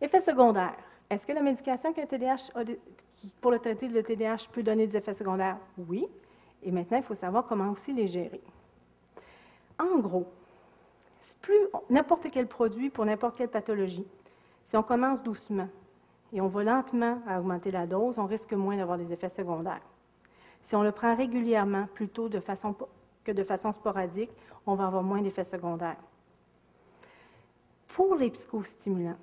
Effets secondaires. Est-ce que la médication pour le traiter de TDAH peut donner des effets secondaires? Oui. Et maintenant, il faut savoir comment aussi les gérer. En gros, plus n'importe quel produit pour n'importe quelle pathologie, si on commence doucement et on va lentement à augmenter la dose, on risque moins d'avoir des effets secondaires. Si on le prend régulièrement plutôt de façon, que de façon sporadique, on va avoir moins d'effets secondaires. Pour les psychostimulants,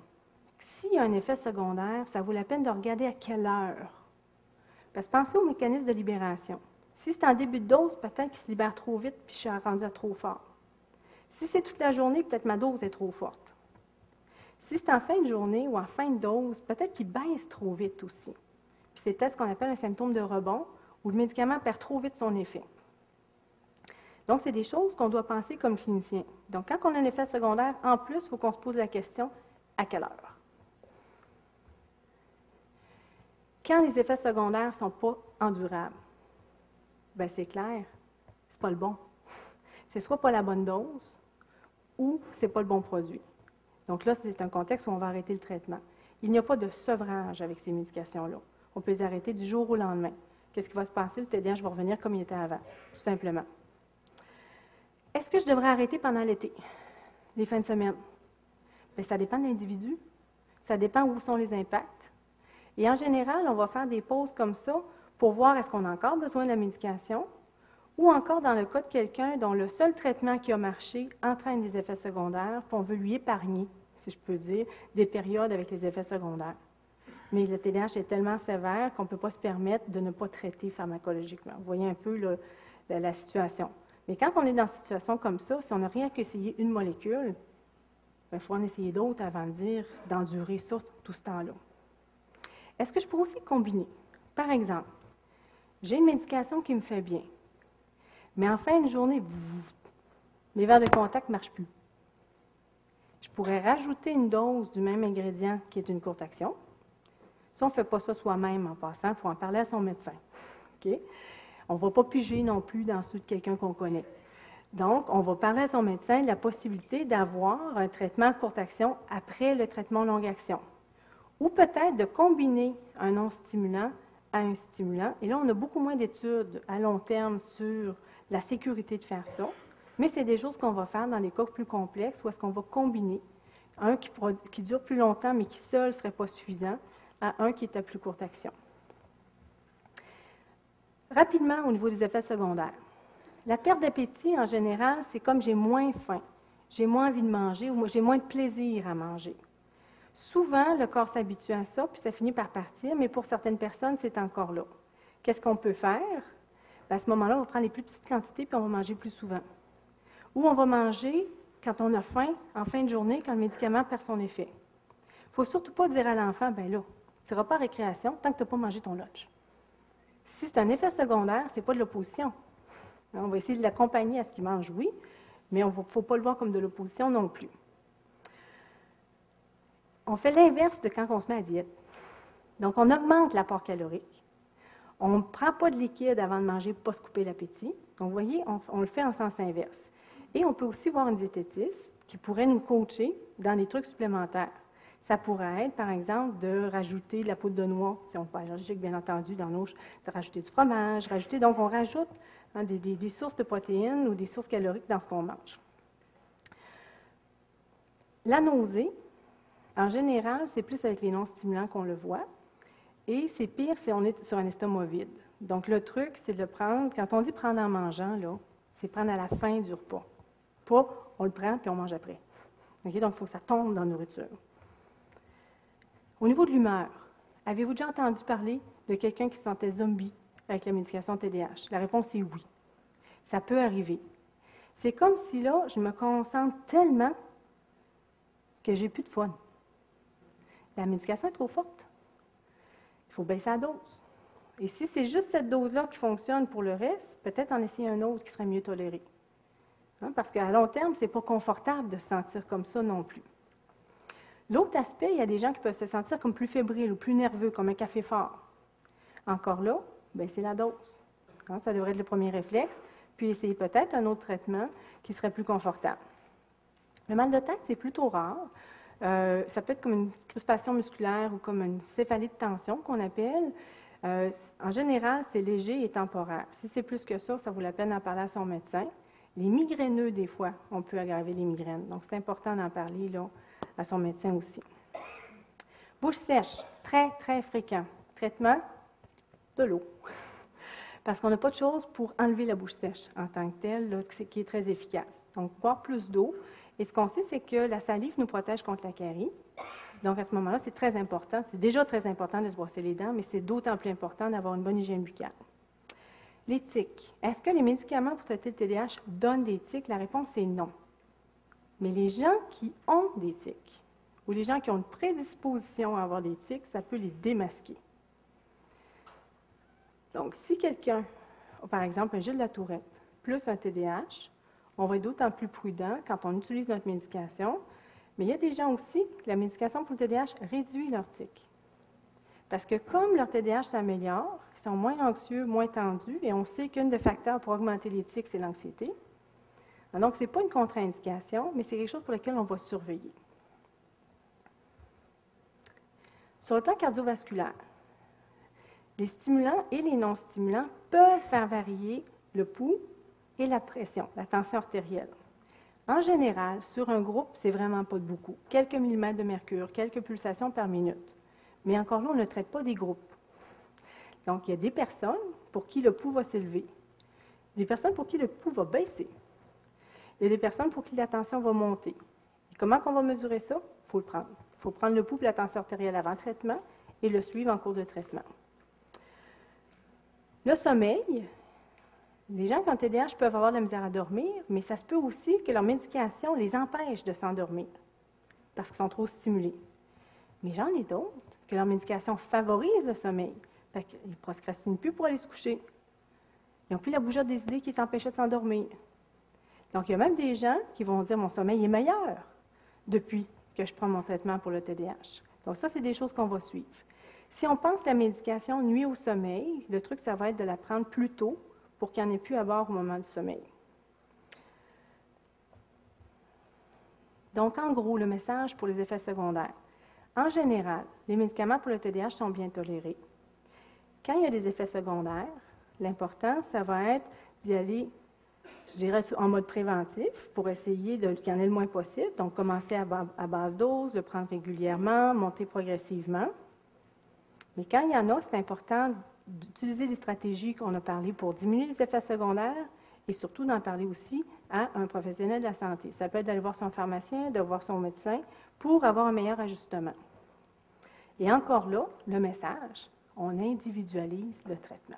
s'il y a un effet secondaire, ça vaut la peine de regarder à quelle heure. Parce que pensez au mécanisme de libération. Si c'est en début de dose, peut-être qu'il se libère trop vite puis je suis rendu à trop fort. Si c'est toute la journée, peut-être ma dose est trop forte. Si c'est en fin de journée ou en fin de dose, peut-être qu'il baisse trop vite aussi. Puis c'est ce qu'on appelle un symptôme de rebond où le médicament perd trop vite son effet. Donc, c'est des choses qu'on doit penser comme clinicien. Donc, quand on a un effet secondaire, en plus, il faut qu'on se pose la question à quelle heure? Quand les effets secondaires ne sont pas endurables, bien, c'est clair, c'est pas le bon. C'est soit pas la bonne dose, ou ce n'est pas le bon produit. Donc là, c'est un contexte où on va arrêter le traitement. Il n'y a pas de sevrage avec ces médications-là. On peut les arrêter du jour au lendemain. Qu'est-ce qui va se passer? Le TDAH va revenir comme il était avant, tout simplement. Est-ce que je devrais arrêter pendant l'été, les fins de semaine? Bien, ça dépend de l'individu. Ça dépend où sont les impacts. Et en général, on va faire des pauses comme ça pour voir est-ce qu'on a encore besoin de la médication ou encore dans le cas de quelqu'un dont le seul traitement qui a marché entraîne des effets secondaires, puis on veut lui épargner, si je peux dire, des périodes avec les effets secondaires. Mais le TDAH est tellement sévère qu'on ne peut pas se permettre de ne pas traiter pharmacologiquement. Vous voyez un peu la, situation. Mais quand on est dans une situation comme ça, si on n'a rien qu'essayé une molécule, il ben, faut en essayer d'autres avant de dire d'endurer tout ce temps-là. Est-ce que je peux aussi combiner? Par exemple, j'ai une médication qui me fait bien. Mais en fin de journée, mes verres de contact ne marchent plus. Je pourrais rajouter une dose du même ingrédient qui est une courte action. Si on ne fait pas ça soi-même en passant, il faut en parler à son médecin. On ne va pas piger non plus dans ceux de quelqu'un qu'on connaît. Donc, on va parler à son médecin de la possibilité d'avoir un traitement courte action après le traitement longue action. Ou peut-être de combiner un non-stimulant à un stimulant. Et là, on a beaucoup moins d'études à long terme sur la sécurité de faire ça, mais c'est des choses qu'on va faire dans les cas plus complexes où est-ce qu'on va combiner un qui, qui, dure plus longtemps mais qui seul ne serait pas suffisant à un qui est à plus courte action. Rapidement, au niveau des effets secondaires. La perte d'appétit, en général, c'est comme j'ai moins faim, j'ai moins envie de manger ou j'ai moins de plaisir à manger. Souvent, le corps s'habitue à ça, puis ça finit par partir, mais pour certaines personnes, c'est encore là. Qu'est-ce qu'on peut faire? Ben, à ce moment-là, on va prendre les plus petites quantités puis on va manger plus souvent. Ou on va manger quand on a faim, en fin de journée, quand le médicament perd son effet. Il ne faut surtout pas dire à l'enfant, ben là, tu n'iras pas à récréation tant que tu n'as pas mangé ton lunch. Si c'est un effet secondaire, ce n'est pas de l'opposition. On va essayer de l'accompagner à ce qu'il mange, oui, mais il ne faut pas le voir comme de l'opposition non plus. On fait l'inverse de quand on se met à diète. Donc, on augmente l'apport calorique. On ne prend pas de liquide avant de manger pour ne pas se couper l'appétit. Donc, vous voyez, on, le fait en sens inverse. Et on peut aussi voir une diététiste qui pourrait nous coacher dans des trucs supplémentaires. Ça pourrait être, par exemple, de rajouter de la poudre de noix, si on peut allergique, bien entendu, dans nos, de rajouter du fromage, rajouter. Donc, on rajoute hein, des, des, sources de protéines ou des sources caloriques dans ce qu'on mange. La nausée, en général, c'est plus avec les non-stimulants qu'on le voit. Et c'est pire si on est sur un estomac vide. Donc, le truc, c'est de le prendre, quand on dit prendre en mangeant, là, c'est prendre à la fin du repas. Pas, on le prend puis on mange après. Donc, il faut que ça tombe dans la nourriture. Au niveau de l'humeur, avez-vous déjà entendu parler de quelqu'un qui se sentait zombie avec la médication TDAH? La réponse est oui. Ça peut arriver. C'est comme si là, je me concentre tellement que j'ai plus de fun. La médication est trop forte faut baisser la dose. Et si c'est juste cette dose-là qui fonctionne pour le reste, peut-être en essayer un autre qui serait mieux toléré. Hein, parce qu'à long terme, ce n'est pas confortable de se sentir comme ça non plus. L'autre aspect, il y a des gens qui peuvent se sentir comme plus fébriles ou plus nerveux, comme un café fort. Encore là, c'est la dose. Hein, ça devrait être le premier réflexe. Puis essayer peut-être un autre traitement qui serait plus confortable. Le mal de tête, c'est plutôt rare. Euh, ça peut être comme une crispation musculaire ou comme une céphalie de tension qu'on appelle. Euh, en général, c'est léger et temporaire. Si c'est plus que ça, ça vaut la peine d'en parler à son médecin. Les migraineux, des fois, on peut aggraver les migraines. Donc, c'est important d'en parler là, à son médecin aussi. Bouche sèche, très, très fréquent. Traitement, de l'eau. Parce qu'on n'a pas de chose pour enlever la bouche sèche en tant que telle, qui est très efficace. Donc, boire plus d'eau. Et ce qu'on sait, c'est que la salive nous protège contre la carie. Donc, à ce moment-là, c'est très important. C'est déjà très important de se brosser les dents, mais c'est d'autant plus important d'avoir une bonne hygiène buccale. Les tics. Est-ce que les médicaments pour traiter le TDAH donnent des tics? La réponse est non. Mais les gens qui ont des tics, ou les gens qui ont une prédisposition à avoir des tics, ça peut les démasquer. Donc, si quelqu'un par exemple un Gilles de la Tourette plus un TDAH, on va être d'autant plus prudent quand on utilise notre médication. Mais il y a des gens aussi que la médication pour le TDAH réduit leur tic. Parce que comme leur TDAH s'améliore, ils sont moins anxieux, moins tendus, et on sait qu'un des facteurs pour augmenter les tics, c'est l'anxiété. Donc, ce n'est pas une contre-indication, mais c'est quelque chose pour lequel on va surveiller. Sur le plan cardiovasculaire, les stimulants et les non-stimulants peuvent faire varier le pouls et la pression, la tension artérielle. En général, sur un groupe, c'est vraiment pas de beaucoup. Quelques millimètres de mercure, quelques pulsations par minute. Mais encore là, on ne traite pas des groupes. Donc, il y a des personnes pour qui le pouls va s'élever, des personnes pour qui le pouls va baisser, il y a des personnes pour qui la tension va monter. comment on va mesurer ça? Il faut le prendre. Il faut prendre le pouls et la tension artérielle avant traitement et le suivre en cours de traitement. Le sommeil, les gens qui ont TDAH peuvent avoir de la misère à dormir, mais ça se peut aussi que leur médication les empêche de s'endormir parce qu'ils sont trop stimulés. Mais j'en ai d'autres que leur médication favorise le sommeil. Ils ne procrastinent plus pour aller se coucher. Ils n'ont plus la bougeotte des idées qui s'empêchaient de s'endormir. Donc, il y a même des gens qui vont dire mon sommeil est meilleur depuis que je prends mon traitement pour le TDAH. Donc, ça, c'est des choses qu'on va suivre. Si on pense que la médication nuit au sommeil, le truc, ça va être de la prendre plus tôt pour qu'il n'y en ait plus à bord au moment du sommeil. Donc, en gros, le message pour les effets secondaires. En général, les médicaments pour le TDAH sont bien tolérés. Quand il y a des effets secondaires, l'important, ça va être d'y aller, je dirais, en mode préventif pour essayer qu'il y en ait le moins possible. Donc, commencer à, à basse dose, le prendre régulièrement, monter progressivement. Mais quand il y en a, c'est important d'utiliser les stratégies qu'on a parlé pour diminuer les effets secondaires et surtout d'en parler aussi à un professionnel de la santé. Ça peut être d'aller voir son pharmacien, de voir son médecin pour avoir un meilleur ajustement. Et encore là, le message, on individualise le traitement.